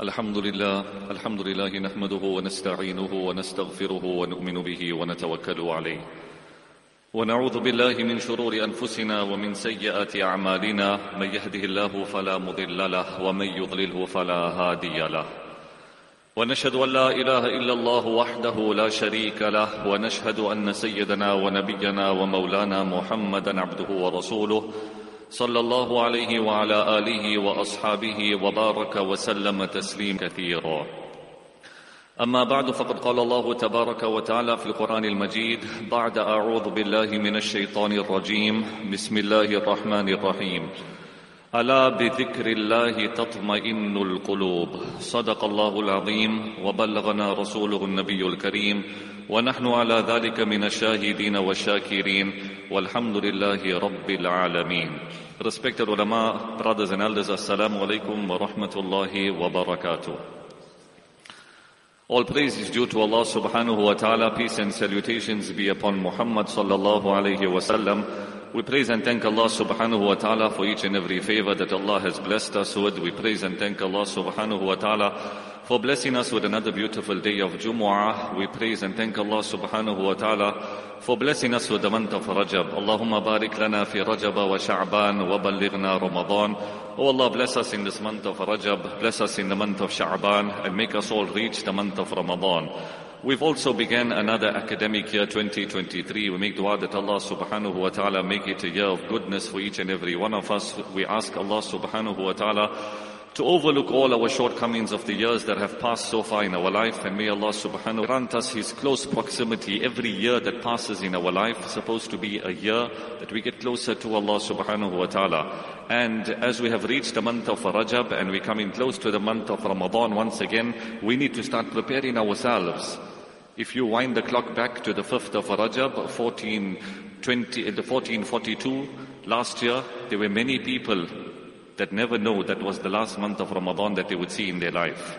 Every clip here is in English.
الحمد لله الحمد لله نحمده ونستعينه ونستغفره ونؤمن به ونتوكل عليه. ونعوذ بالله من شرور أنفسنا ومن سيئات أعمالنا. من يهده الله فلا مضل له ومن يضلله فلا هادي له. ونشهد أن لا إله إلا الله وحده لا شريك له ونشهد أن سيدنا ونبينا ومولانا محمدا عبده ورسوله. صلى الله عليه وعلى آله وأصحابه وبارك وسلم تسليما كثيرا. أما بعد فقد قال الله تبارك وتعالى في القرآن المجيد بعد أعوذ بالله من الشيطان الرجيم. بسم الله الرحمن الرحيم. ألا بذكر الله تطمئن القلوب. صدق الله العظيم. وبلغنا رسوله النبي الكريم. ونحن على ذلك من الشاهدين والشاكرين والحمد لله رب العالمين Respected ulama, brothers and elders, assalamu alaikum wa rahmatullahi wa barakatuh. All praise is due to Allah subhanahu wa ta'ala. Peace and salutations be upon Muhammad sallallahu alayhi wa sallam. We praise and thank Allah subhanahu wa ta'ala for each and every favor that Allah has blessed us with. We praise and thank Allah subhanahu wa ta'ala for blessing us with another beautiful day of Jumu'ah. We praise and thank Allah subhanahu wa ta'ala for blessing us with the month of Rajab. Allahumma barik lana fi Rajab wa Sha'ban wa ballighna Ramadan. Oh Allah, bless us in this month of Rajab, bless us in the month of Sha'ban, and make us all reach the month of Ramadan. We've also began another academic year 2023. We make dua that Allah subhanahu wa ta'ala make it a year of goodness for each and every one of us. We ask Allah subhanahu wa ta'ala to overlook all our shortcomings of the years that have passed so far in our life and may Allah subhanahu wa grant us His close proximity every year that passes in our life supposed to be a year that we get closer to Allah subhanahu wa ta'ala. And as we have reached the month of Rajab and we're coming close to the month of Ramadan once again we need to start preparing ourselves. If you wind the clock back to the 5th of Rajab 1420 1442 last year there were many people that never know that was the last month of Ramadan that they would see in their life.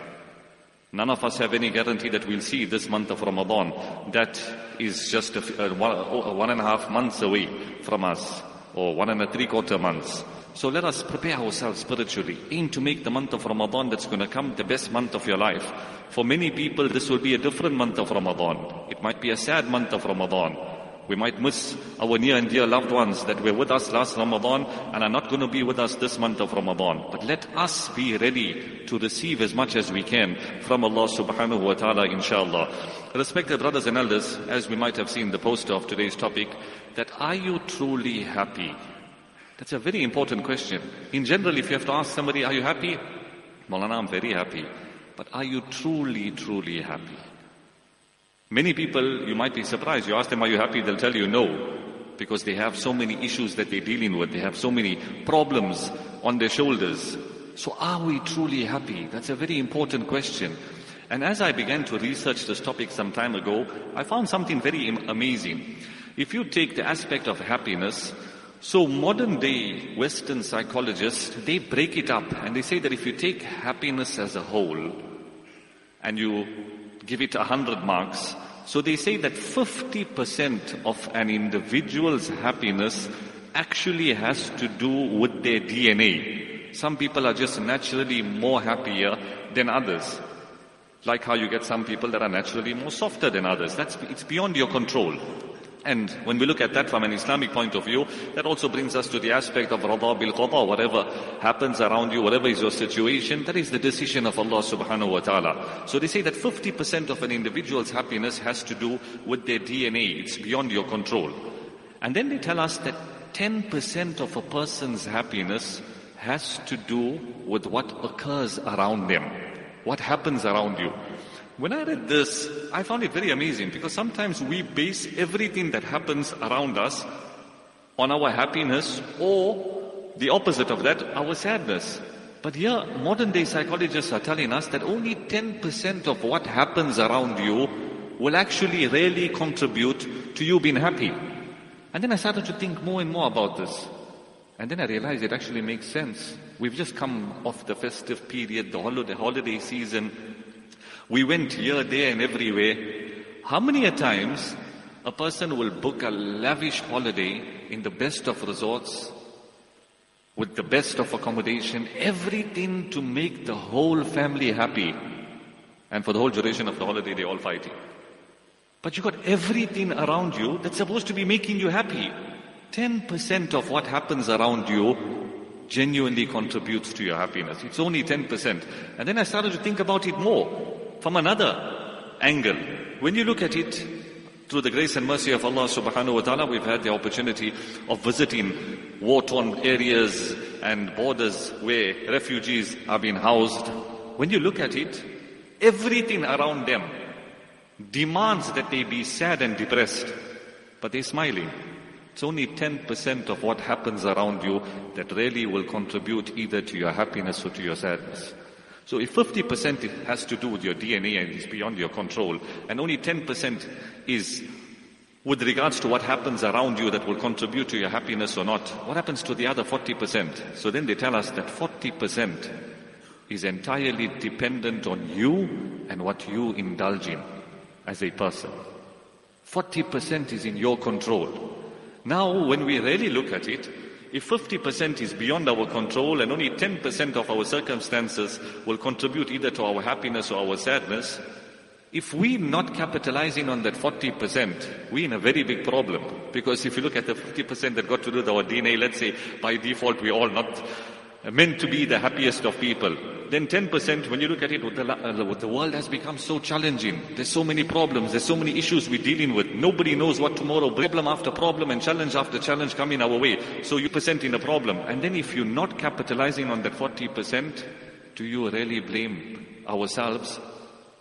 None of us have any guarantee that we'll see this month of Ramadan. That is just a, a, one, one and a half months away from us, or one and a three quarter months. So let us prepare ourselves spiritually. Aim to make the month of Ramadan that's going to come the best month of your life. For many people, this will be a different month of Ramadan. It might be a sad month of Ramadan. We might miss our near and dear loved ones that were with us last Ramadan and are not going to be with us this month of Ramadan. But let us be ready to receive as much as we can from Allah subhanahu wa ta'ala inshallah. Respected brothers and elders, as we might have seen the poster of today's topic, that are you truly happy? That's a very important question. In general, if you have to ask somebody, are you happy? Maulana, I'm very happy. But are you truly, truly happy? Many people, you might be surprised. You ask them, are you happy? They'll tell you no. Because they have so many issues that they're dealing with. They have so many problems on their shoulders. So are we truly happy? That's a very important question. And as I began to research this topic some time ago, I found something very amazing. If you take the aspect of happiness, so modern day Western psychologists, they break it up and they say that if you take happiness as a whole and you give it a hundred marks. So they say that 50% of an individual's happiness actually has to do with their DNA. Some people are just naturally more happier than others. Like how you get some people that are naturally more softer than others. That's, it's beyond your control. And when we look at that from an Islamic point of view, that also brings us to the aspect of rada bil qada. Whatever happens around you, whatever is your situation, that is the decision of Allah subhanahu wa ta'ala. So they say that 50% of an individual's happiness has to do with their DNA. It's beyond your control. And then they tell us that 10% of a person's happiness has to do with what occurs around them. What happens around you. When I read this, I found it very amazing because sometimes we base everything that happens around us on our happiness or the opposite of that, our sadness. But here, modern day psychologists are telling us that only 10% of what happens around you will actually really contribute to you being happy. And then I started to think more and more about this. And then I realized it actually makes sense. We've just come off the festive period, the holiday, holiday season. We went here, there and everywhere. How many a times a person will book a lavish holiday in the best of resorts with the best of accommodation, everything to make the whole family happy. And for the whole duration of the holiday, they're all fighting. But you got everything around you that's supposed to be making you happy. 10% of what happens around you genuinely contributes to your happiness. It's only 10%. And then I started to think about it more from another angle. When you look at it through the grace and mercy of Allah subhanahu wa ta'ala, we've had the opportunity of visiting war-torn areas and borders where refugees are being housed. When you look at it, everything around them demands that they be sad and depressed, but they're smiling. It's only 10% of what happens around you that really will contribute either to your happiness or to your sadness. So if 50% has to do with your DNA and is beyond your control, and only 10% is with regards to what happens around you that will contribute to your happiness or not, what happens to the other 40%? So then they tell us that 40% is entirely dependent on you and what you indulge in as a person. 40% is in your control. Now, when we really look at it, if 50% is beyond our control and only 10% of our circumstances will contribute either to our happiness or our sadness, if we're not capitalizing on that 40%, we're in a very big problem. Because if you look at the 50% that got to do with our DNA, let's say by default we're all not meant to be the happiest of people. Then 10%, when you look at it, what the, uh, the world has become so challenging. There's so many problems. There's so many issues we're dealing with. Nobody knows what tomorrow, problem after problem and challenge after challenge come in our way. So you percent in a problem. And then if you're not capitalizing on that 40%, do you really blame ourselves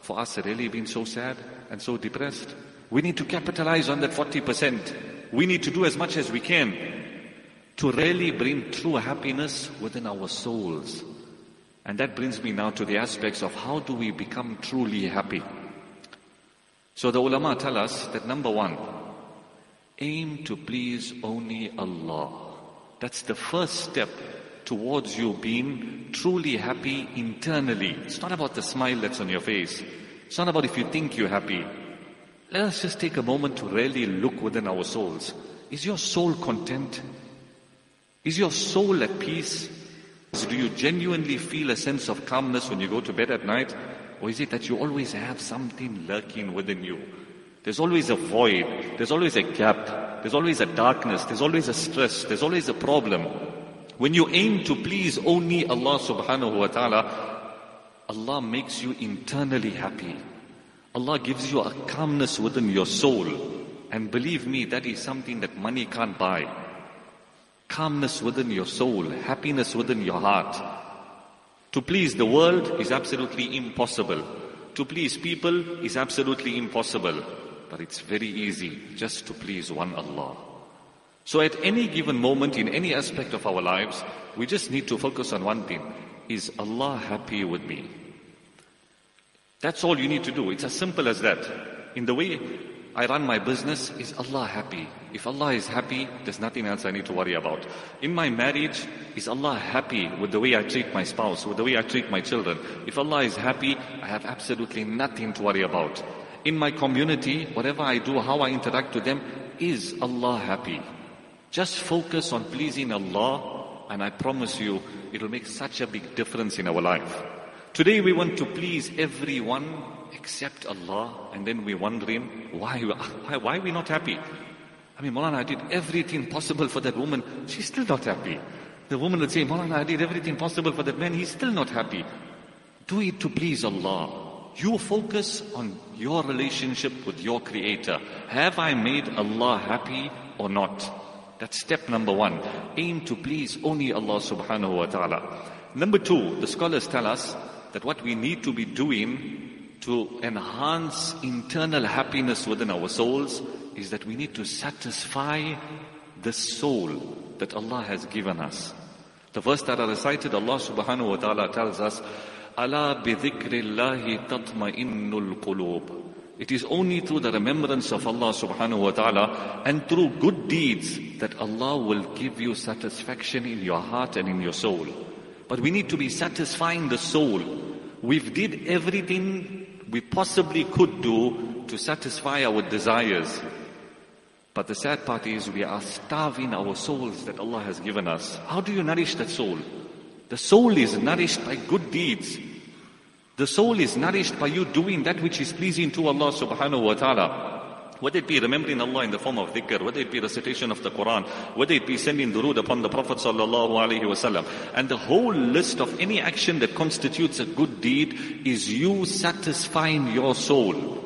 for us really being so sad and so depressed? We need to capitalize on that 40%. We need to do as much as we can to really bring true happiness within our souls. And that brings me now to the aspects of how do we become truly happy. So the ulama tell us that number one, aim to please only Allah. That's the first step towards you being truly happy internally. It's not about the smile that's on your face. It's not about if you think you're happy. Let us just take a moment to really look within our souls. Is your soul content? Is your soul at peace? Do you genuinely feel a sense of calmness when you go to bed at night? Or is it that you always have something lurking within you? There's always a void. There's always a gap. There's always a darkness. There's always a stress. There's always a problem. When you aim to please only Allah subhanahu wa ta'ala, Allah makes you internally happy. Allah gives you a calmness within your soul. And believe me, that is something that money can't buy calmness within your soul, happiness within your heart. To please the world is absolutely impossible. To please people is absolutely impossible. But it's very easy just to please one Allah. So at any given moment in any aspect of our lives, we just need to focus on one thing. Is Allah happy with me? That's all you need to do. It's as simple as that. In the way I run my business, is Allah happy? If Allah is happy, there's nothing else I need to worry about. In my marriage, is Allah happy with the way I treat my spouse, with the way I treat my children? If Allah is happy, I have absolutely nothing to worry about. In my community, whatever I do, how I interact with them, is Allah happy? Just focus on pleasing Allah, and I promise you, it'll make such a big difference in our life. Today we want to please everyone except Allah, and then we're wondering why, why, why are we not happy? I mean, Maulana, I did everything possible for that woman. She's still not happy. The woman would say, Maulana, I did everything possible for that man. He's still not happy. Do it to please Allah. You focus on your relationship with your creator. Have I made Allah happy or not? That's step number one. Aim to please only Allah subhanahu wa ta'ala. Number two, the scholars tell us that what we need to be doing to enhance internal happiness within our souls is that we need to satisfy the soul that Allah has given us. The verse that I recited, Allah subhanahu wa ta'ala tells us, Allah bidhikrillahi tatma'innul qulub. It is only through the remembrance of Allah subhanahu wa ta'ala and through good deeds that Allah will give you satisfaction in your heart and in your soul. But we need to be satisfying the soul. We've did everything we possibly could do to satisfy our desires. But the sad part is we are starving our souls that Allah has given us. How do you nourish that soul? The soul is nourished by good deeds. The soul is nourished by you doing that which is pleasing to Allah subhanahu wa ta'ala. Whether it be remembering Allah in the form of dhikr, whether it be recitation of the Quran, whether it be sending durood upon the Prophet sallallahu alaihi wasallam. And the whole list of any action that constitutes a good deed is you satisfying your soul.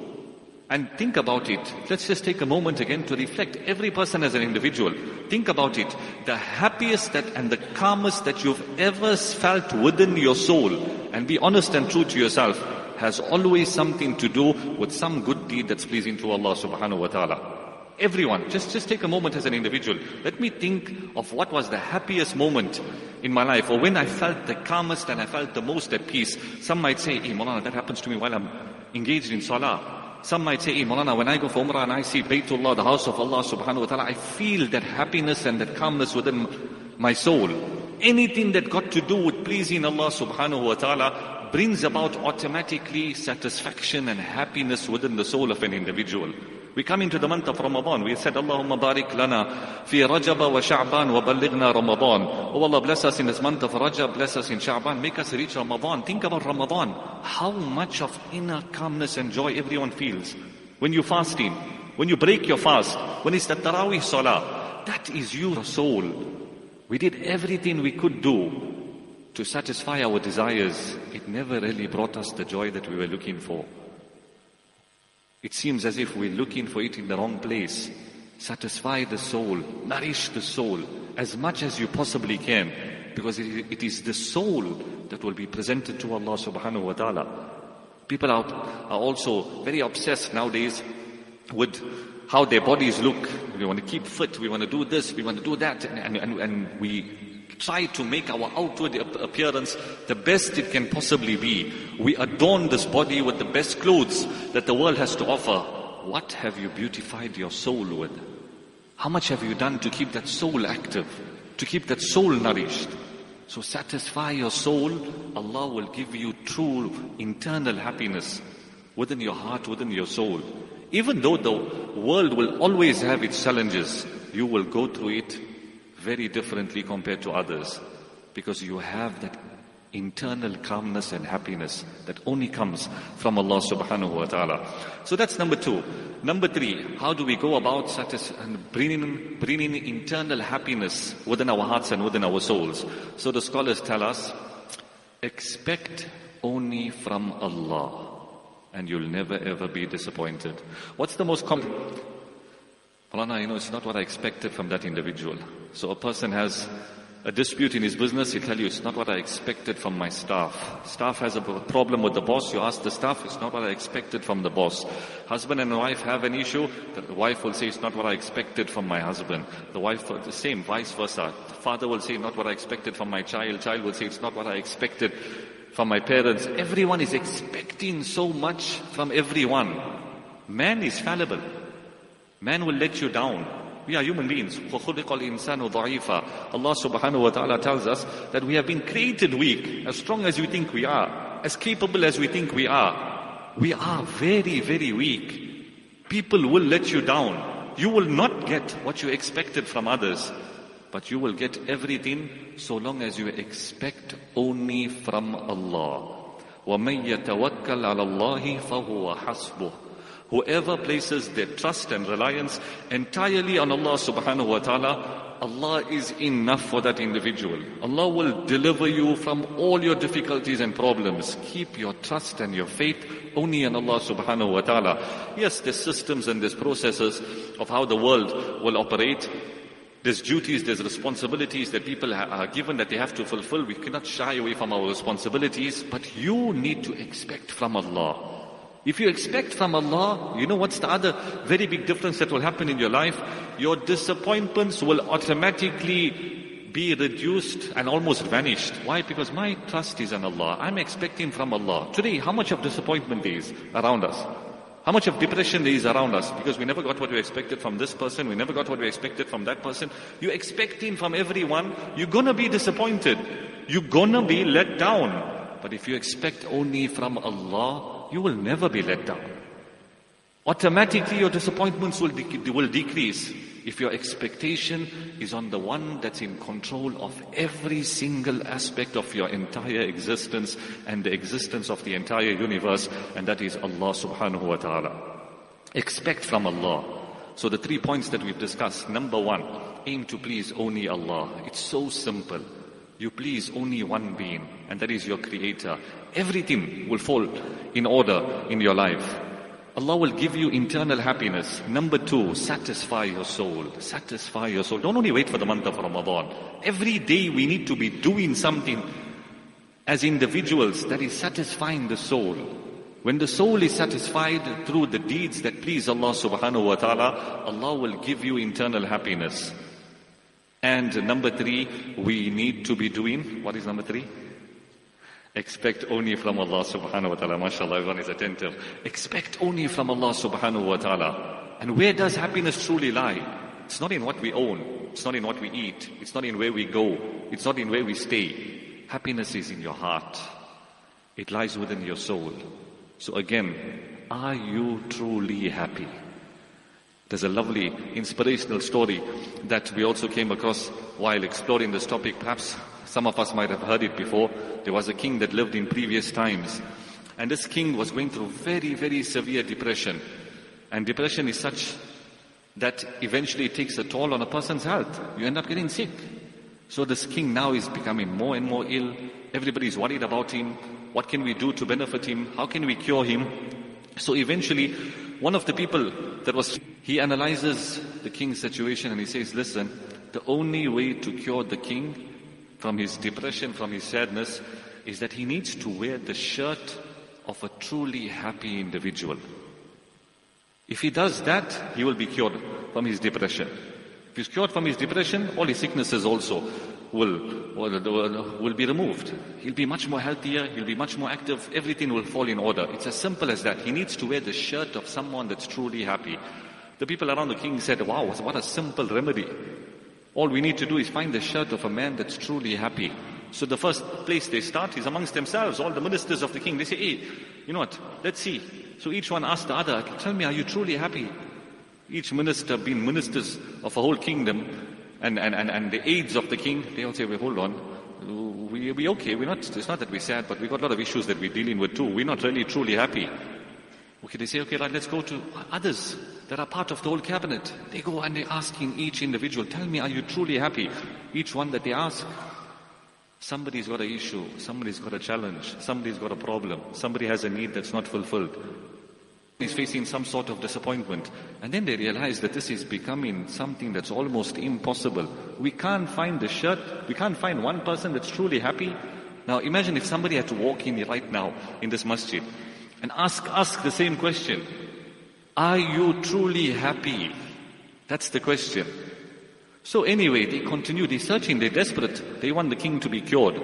And think about it. Let's just take a moment again to reflect. Every person as an individual. Think about it. The happiest that and the calmest that you've ever felt within your soul. And be honest and true to yourself. Has always something to do with some good deed that's pleasing to Allah subhanahu wa ta'ala. Everyone, just, just take a moment as an individual. Let me think of what was the happiest moment in my life or when I felt the calmest and I felt the most at peace. Some might say, hey, Maulana, that happens to me while I'm engaged in salah. Some might say, hey, Maulana, when I go for Umrah and I see Baytullah, the house of Allah subhanahu wa ta'ala, I feel that happiness and that calmness within my soul. Anything that got to do with pleasing Allah subhanahu wa ta'ala brings about automatically satisfaction and happiness within the soul of an individual. We come into the month of Ramadan. We said, Allahumma barik lana fi Rajab wa Sha'ban wa ballighna Ramadan. Oh Allah, bless us in this month of Rajab, bless us in Sha'ban, make us reach Ramadan. Think about Ramadan. How much of inner calmness and joy everyone feels. When you're fasting, when you break your fast, when it's the Taraweeh Salah, that is your soul. We did everything we could do to satisfy our desires. It never really brought us the joy that we were looking for. It seems as if we're looking for it in the wrong place. Satisfy the soul, nourish the soul as much as you possibly can, because it is the soul that will be presented to Allah subhanahu wa ta'ala. People are, are also very obsessed nowadays with how their bodies look. We want to keep fit, we want to do this, we want to do that, and, and, and we try to make our outward appearance the best it can possibly be. We adorn this body with the best clothes that the world has to offer. What have you beautified your soul with? How much have you done to keep that soul active, to keep that soul nourished? So satisfy your soul, Allah will give you true internal happiness within your heart, within your soul. Even though the world will always have its challenges, you will go through it very differently compared to others because you have that internal calmness and happiness that only comes from Allah subhanahu wa ta'ala. So that's number two. Number three, how do we go about satis- bringing, bringing internal happiness within our hearts and within our souls? So the scholars tell us, expect only from Allah and you'll never ever be disappointed. What's the most? Maulana, you know, it's not what I expected from that individual. So a person has a dispute in his business, he'll tell you, it's not what I expected from my staff. Staff has a problem with the boss, you ask the staff, it's not what I expected from the boss. Husband and wife have an issue, the wife will say, it's not what I expected from my husband. The wife, the same, vice versa. The father will say, not what I expected from my child. Child will say, it's not what I expected from my parents. Everyone is expecting so much from everyone. Man is fallible. Man will let you down. We are human beings. Allah subhanahu wa ta'ala tells us that we have been created weak, as strong as we think we are, as capable as we think we are. We are very, very weak. People will let you down. You will not get what you expected from others, but you will get everything so long as you expect only from Allah. وَمَن يَتَوَكَّلْ عَلَى اللَّهِ فَهُوَ حَسْبُهُ Whoever places their trust and reliance entirely on Allah subhanahu wa ta'ala, Allah is enough for that individual. Allah will deliver you from all your difficulties and problems. Keep your trust and your faith only in Allah subhanahu wa ta'ala. Yes, there's systems and there's processes of how the world will operate. There's duties, there's responsibilities that people are given that they have to fulfill. We cannot shy away from our responsibilities, but you need to expect from Allah. If you expect from Allah, you know what's the other very big difference that will happen in your life? Your disappointments will automatically be reduced and almost vanished. Why? Because my trust is in Allah. I'm expecting from Allah. Today, how much of disappointment is around us? How much of depression is around us? Because we never got what we expected from this person, we never got what we expected from that person. You're expecting from everyone, you're gonna be disappointed. You're gonna be let down. But if you expect only from Allah, you will never be let down. Automatically your disappointments will, de- will decrease if your expectation is on the one that's in control of every single aspect of your entire existence and the existence of the entire universe, and that is Allah subhanahu wa ta'ala. Expect from Allah. So the three points that we've discussed. Number one, aim to please only Allah. It's so simple. You please only one being, and that is your creator. Everything will fall in order in your life. Allah will give you internal happiness. Number two, satisfy your soul. Satisfy your soul. Don't only wait for the month of Ramadan. Every day we need to be doing something as individuals that is satisfying the soul. When the soul is satisfied through the deeds that please Allah subhanahu wa ta'ala, Allah will give you internal happiness. And number three, we need to be doing, what is number three? Expect only from Allah subhanahu wa ta'ala. MashaAllah, everyone is attentive. Expect only from Allah subhanahu wa ta'ala. And where does happiness truly lie? It's not in what we own. It's not in what we eat. It's not in where we go. It's not in where we stay. Happiness is in your heart. It lies within your soul. So again, are you truly happy? There's a lovely inspirational story that we also came across while exploring this topic. Perhaps some of us might have heard it before. There was a king that lived in previous times. And this king was going through very, very severe depression. And depression is such that eventually it takes a toll on a person's health. You end up getting sick. So this king now is becoming more and more ill. Everybody is worried about him. What can we do to benefit him? How can we cure him? So eventually, one of the people that was, he analyzes the king's situation and he says, listen, the only way to cure the king from his depression, from his sadness, is that he needs to wear the shirt of a truly happy individual. If he does that, he will be cured from his depression. If he's cured from his depression, all his sicknesses also will, will, will be removed. He'll be much more healthier, he'll be much more active, everything will fall in order. It's as simple as that. He needs to wear the shirt of someone that's truly happy. The people around the king said, wow, what a simple remedy. All we need to do is find the shirt of a man that's truly happy. So the first place they start is amongst themselves, all the ministers of the king. They say, hey, you know what, let's see. So each one asks the other, tell me, are you truly happy? Each minister being ministers of a whole kingdom and, and, and, and the aides of the king, they all say, well, hold on. We, we okay. We're not, it's not that we're sad, but we've got a lot of issues that we're dealing with too. We're not really truly happy. Okay, they say, okay, let's go to others that are part of the whole cabinet. They go and they're asking each individual, tell me, are you truly happy? Each one that they ask, somebody's got an issue, somebody's got a challenge, somebody's got a problem, somebody has a need that's not fulfilled. He's facing some sort of disappointment. And then they realize that this is becoming something that's almost impossible. We can't find the shirt, we can't find one person that's truly happy. Now imagine if somebody had to walk in right now in this masjid and ask, ask the same question. Are you truly happy? That's the question. So anyway, they continue, they're searching, they're desperate. They want the king to be cured.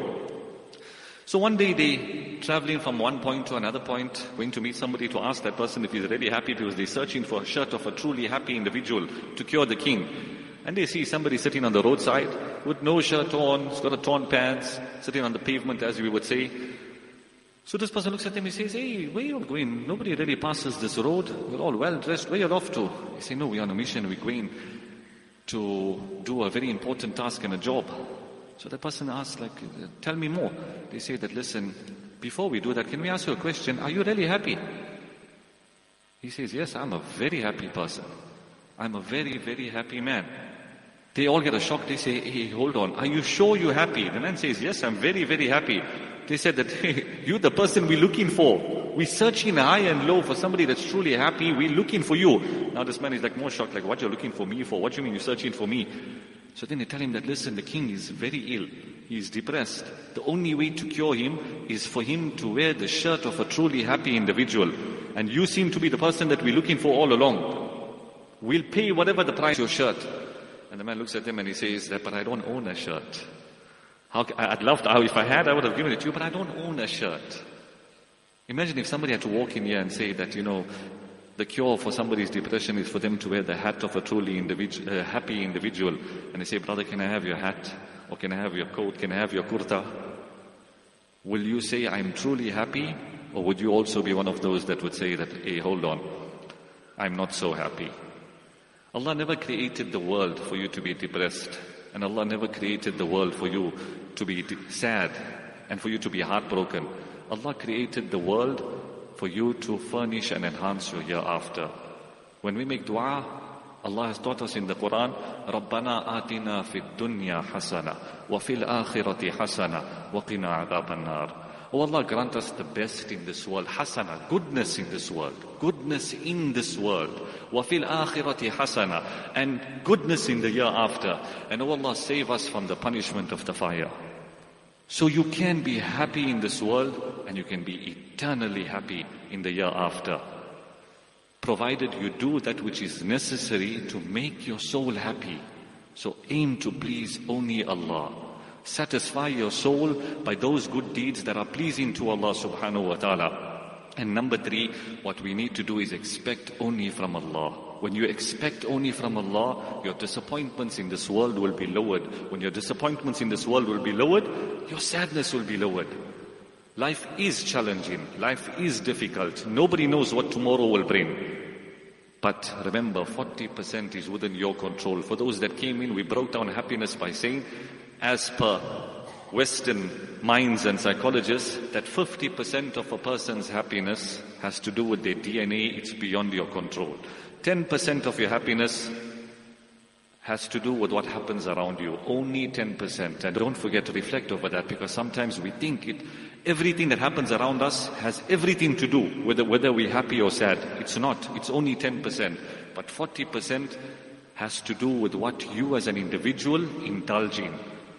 So one day they traveling from one point to another point, going to meet somebody to ask that person if he's really happy because they're searching for a shirt of a truly happy individual to cure the king. And they see somebody sitting on the roadside with no shirt on, he's got a torn pants, sitting on the pavement as we would say. So this person looks at them, he says, hey, where are you going? Nobody really passes this road. We're all well dressed. Where are you off to? He say, no, we're on a mission. We're going to do a very important task and a job. So the person asks, like, tell me more. They say that, listen, before we do that, can we ask you a question? Are you really happy? He says, yes, I'm a very happy person. I'm a very, very happy man. They all get a shock. They say, hey, hold on. Are you sure you're happy? The man says, yes, I'm very, very happy. They said that, you're the person we're looking for. We're searching high and low for somebody that's truly happy. We're looking for you. Now this man is like more shocked, like, what you're looking for me for? What do you mean you're searching for me? So then they tell him that, listen, the king is very ill. He's depressed. The only way to cure him is for him to wear the shirt of a truly happy individual. And you seem to be the person that we're looking for all along. We'll pay whatever the price your shirt. And the man looks at him and he says that, but I don't own a shirt. How, I'd love to, if I had, I would have given it to you, but I don't own a shirt. Imagine if somebody had to walk in here and say that, you know, the cure for somebody's depression is for them to wear the hat of a truly individu- uh, happy individual. And they say, brother, can I have your hat? Or can I have your coat? Can I have your kurta? Will you say, I'm truly happy? Or would you also be one of those that would say that, hey, hold on. I'm not so happy. Allah never created the world for you to be depressed. And Allah never created the world for you to be sad and for you to be heartbroken. Allah created the world for you to furnish and enhance your hereafter. When we make dua, Allah has taught us in the Quran, رَبَّنَا آتِنَا فِي الدُّنْيَا حَسَنَةً وَفِي الْآخِرَةِ حَسَنَةً وَقِنَا عَذَابَ النَّارِ Oh Allah, grant us the best in this world. Hasana, goodness in this world. Goodness in this world. Wafil akhirati hasana. And goodness in the year after. And oh Allah, save us from the punishment of the fire. So you can be happy in this world and you can be eternally happy in the year after. Provided you do that which is necessary to make your soul happy. So aim to please only Allah. Satisfy your soul by those good deeds that are pleasing to Allah subhanahu wa ta'ala. And number three, what we need to do is expect only from Allah. When you expect only from Allah, your disappointments in this world will be lowered. When your disappointments in this world will be lowered, your sadness will be lowered. Life is challenging. Life is difficult. Nobody knows what tomorrow will bring. But remember, 40% is within your control. For those that came in, we broke down happiness by saying as per Western minds and psychologists, that 50% of a person's happiness has to do with their DNA, it's beyond your control. 10% of your happiness has to do with what happens around you. Only 10%. And don't forget to reflect over that because sometimes we think it, everything that happens around us has everything to do with whether we're happy or sad. It's not. It's only 10%. But 40% has to do with what you as an individual indulge in.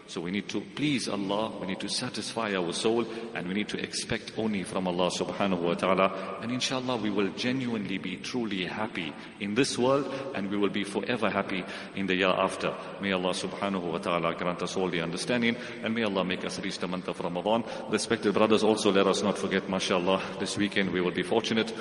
So we need to please Allah, we need to satisfy our soul, and we need to expect only from Allah subhanahu wa ta'ala. And inshallah, we will genuinely be truly happy in this world, and we will be forever happy in the year after. May Allah subhanahu wa ta'ala grant us all the understanding, and may Allah make us reach the month of Ramadan. Respected brothers, also let us not forget, mashallah, this weekend we will be fortunate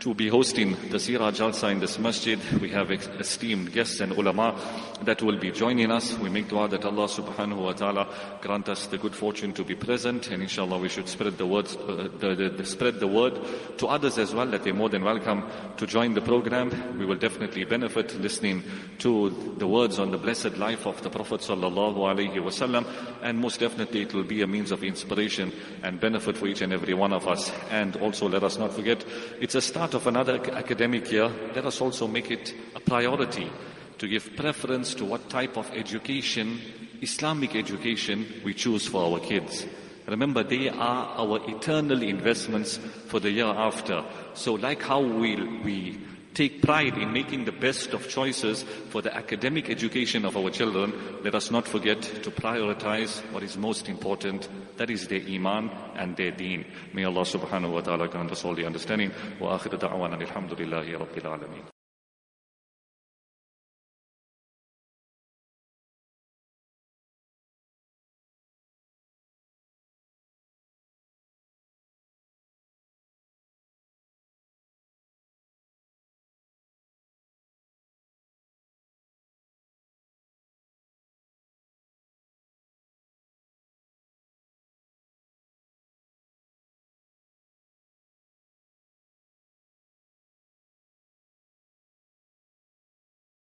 to be hosting the Sirah Jalsa in this masjid. We have esteemed guests and ulama that will be joining us. We make dua that Allah subhanahu wa wa ta'ala grant us the good fortune to be present and inshallah we should spread the word, uh, the, the, the, spread the word to others as well that they're more than welcome to join the program. We will definitely benefit listening to the words on the blessed life of the Prophet sallallahu alaihi wasallam and most definitely it will be a means of inspiration and benefit for each and every one of us. And also let us not forget, it's a start of another academic year. Let us also make it a priority to give preference to what type of education Islamic education we choose for our kids. Remember, they are our eternal investments for the year after. So like how we, we take pride in making the best of choices for the academic education of our children, let us not forget to prioritize what is most important. That is their iman and their deen. May Allah subhanahu wa ta'ala grant us all the understanding. Wa akhiru da'wana alhamdulillahi rabbil alameen.